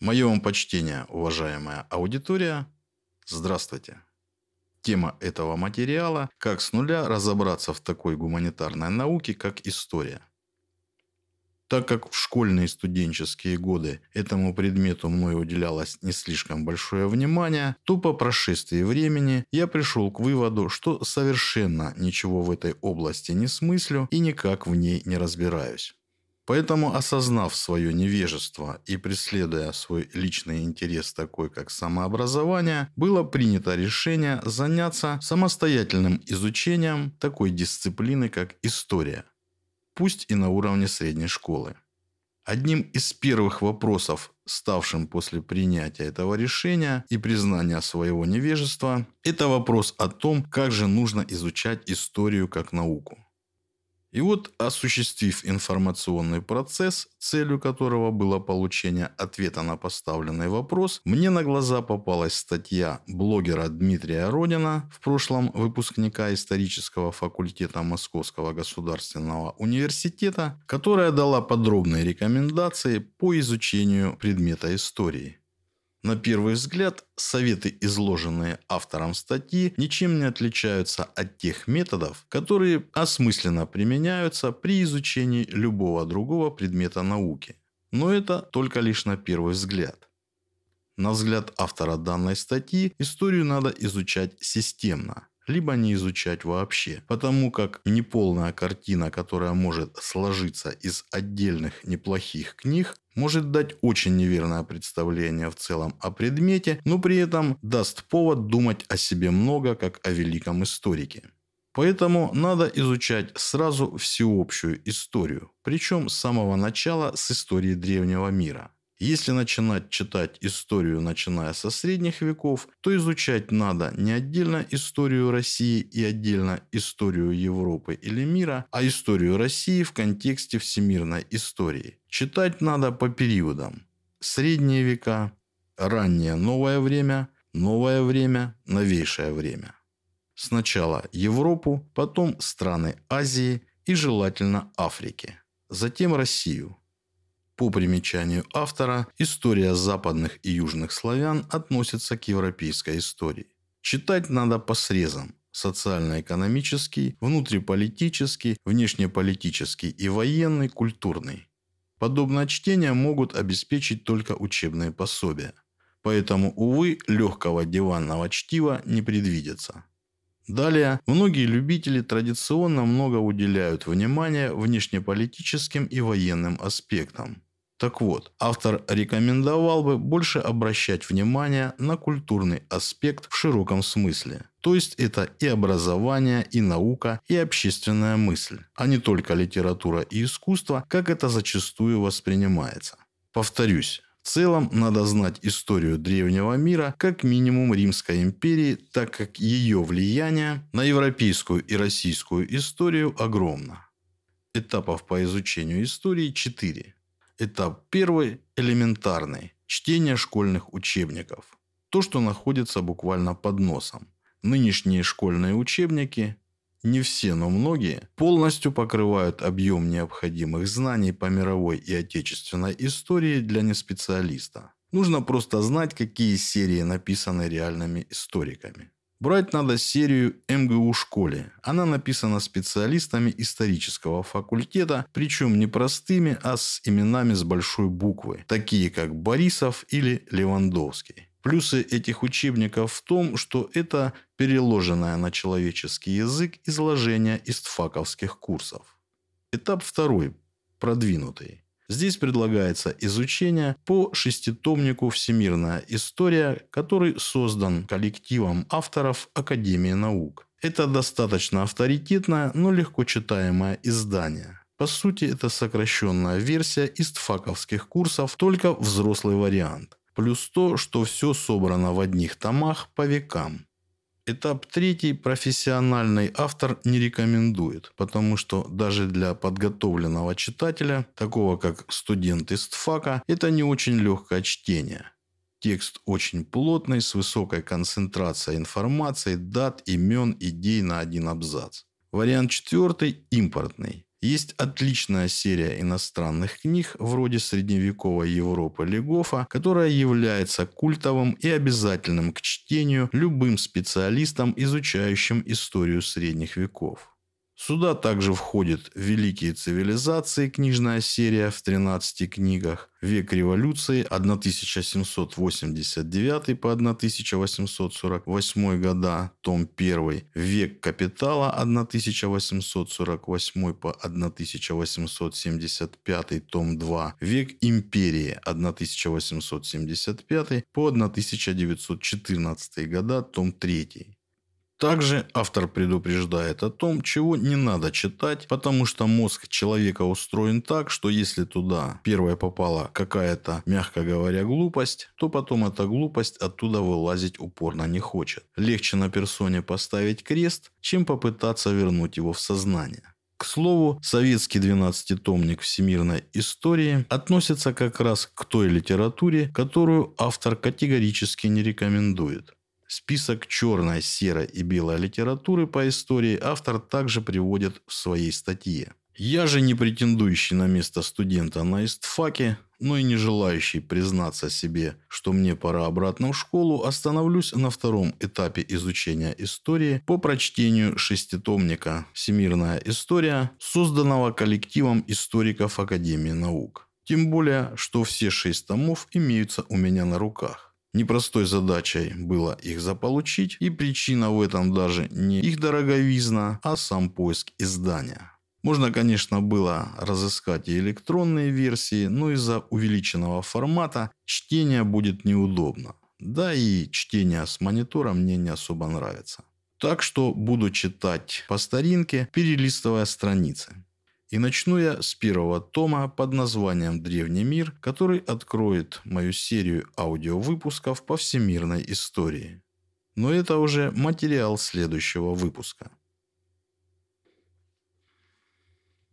Мое вам почтение, уважаемая аудитория. Здравствуйте. Тема этого материала – как с нуля разобраться в такой гуманитарной науке, как история. Так как в школьные и студенческие годы этому предмету мной уделялось не слишком большое внимание, то по прошествии времени я пришел к выводу, что совершенно ничего в этой области не смыслю и никак в ней не разбираюсь. Поэтому, осознав свое невежество и преследуя свой личный интерес такой, как самообразование, было принято решение заняться самостоятельным изучением такой дисциплины, как история, пусть и на уровне средней школы. Одним из первых вопросов, ставшим после принятия этого решения и признания своего невежества, это вопрос о том, как же нужно изучать историю как науку. И вот, осуществив информационный процесс, целью которого было получение ответа на поставленный вопрос, мне на глаза попалась статья блогера Дмитрия Родина, в прошлом выпускника исторического факультета Московского государственного университета, которая дала подробные рекомендации по изучению предмета истории. На первый взгляд, советы, изложенные автором статьи, ничем не отличаются от тех методов, которые осмысленно применяются при изучении любого другого предмета науки. Но это только лишь на первый взгляд. На взгляд автора данной статьи, историю надо изучать системно, либо не изучать вообще, потому как неполная картина, которая может сложиться из отдельных неплохих книг, может дать очень неверное представление в целом о предмете, но при этом даст повод думать о себе много, как о великом историке. Поэтому надо изучать сразу всеобщую историю, причем с самого начала с истории древнего мира – если начинать читать историю, начиная со средних веков, то изучать надо не отдельно историю России и отдельно историю Европы или мира, а историю России в контексте всемирной истории. Читать надо по периодам. Средние века, раннее новое время, новое время, новейшее время. Сначала Европу, потом страны Азии и желательно Африки. Затем Россию – по примечанию автора, история западных и южных славян относится к европейской истории. Читать надо по срезам – социально-экономический, внутриполитический, внешнеполитический и военный, культурный. Подобное чтение могут обеспечить только учебные пособия. Поэтому, увы, легкого диванного чтива не предвидится. Далее, многие любители традиционно много уделяют внимания внешнеполитическим и военным аспектам. Так вот, автор рекомендовал бы больше обращать внимание на культурный аспект в широком смысле. То есть это и образование, и наука, и общественная мысль, а не только литература и искусство, как это зачастую воспринимается. Повторюсь, в целом надо знать историю древнего мира как минимум Римской империи, так как ее влияние на европейскую и российскую историю огромно. Этапов по изучению истории 4. Этап первый – элементарный. Чтение школьных учебников. То, что находится буквально под носом. Нынешние школьные учебники, не все, но многие, полностью покрывают объем необходимых знаний по мировой и отечественной истории для неспециалиста. Нужно просто знать, какие серии написаны реальными историками. Брать надо серию МГУ школе. Она написана специалистами исторического факультета, причем не простыми, а с именами с большой буквы, такие как Борисов или Левандовский. Плюсы этих учебников в том, что это переложенное на человеческий язык изложение истфаковских курсов. Этап второй, продвинутый. Здесь предлагается изучение по шеститомнику «Всемирная история», который создан коллективом авторов Академии наук. Это достаточно авторитетное, но легко читаемое издание. По сути, это сокращенная версия истфаковских курсов, только взрослый вариант. Плюс то, что все собрано в одних томах по векам. Этап третий профессиональный автор не рекомендует, потому что даже для подготовленного читателя, такого как студент из ТФАКа, это не очень легкое чтение. Текст очень плотный, с высокой концентрацией информации, дат, имен, идей на один абзац. Вариант четвертый – импортный. Есть отличная серия иностранных книг вроде средневековой Европы Легофа, которая является культовым и обязательным к чтению любым специалистам, изучающим историю средних веков. Сюда также входят «Великие цивилизации» книжная серия в 13 книгах, «Век революции» 1789 по 1848 года, том 1, «Век капитала» 1848 по 1875, том 2, «Век империи» 1875 по 1914 года, том 3. Также автор предупреждает о том, чего не надо читать, потому что мозг человека устроен так, что если туда первая попала какая-то, мягко говоря, глупость, то потом эта глупость оттуда вылазить упорно не хочет. Легче на персоне поставить крест, чем попытаться вернуть его в сознание. К слову, советский 12-томник всемирной истории относится как раз к той литературе, которую автор категорически не рекомендует. Список черной, серой и белой литературы по истории автор также приводит в своей статье. Я же не претендующий на место студента на истфаке, но и не желающий признаться себе, что мне пора обратно в школу, остановлюсь на втором этапе изучения истории по прочтению шеститомника «Всемирная история», созданного коллективом историков Академии наук. Тем более, что все шесть томов имеются у меня на руках. Непростой задачей было их заполучить, и причина в этом даже не их дороговизна, а сам поиск издания. Можно, конечно, было разыскать и электронные версии, но из-за увеличенного формата чтение будет неудобно. Да и чтение с монитора мне не особо нравится. Так что буду читать по старинке, перелистывая страницы. И начну я с первого тома под названием «Древний мир», который откроет мою серию аудиовыпусков по всемирной истории. Но это уже материал следующего выпуска.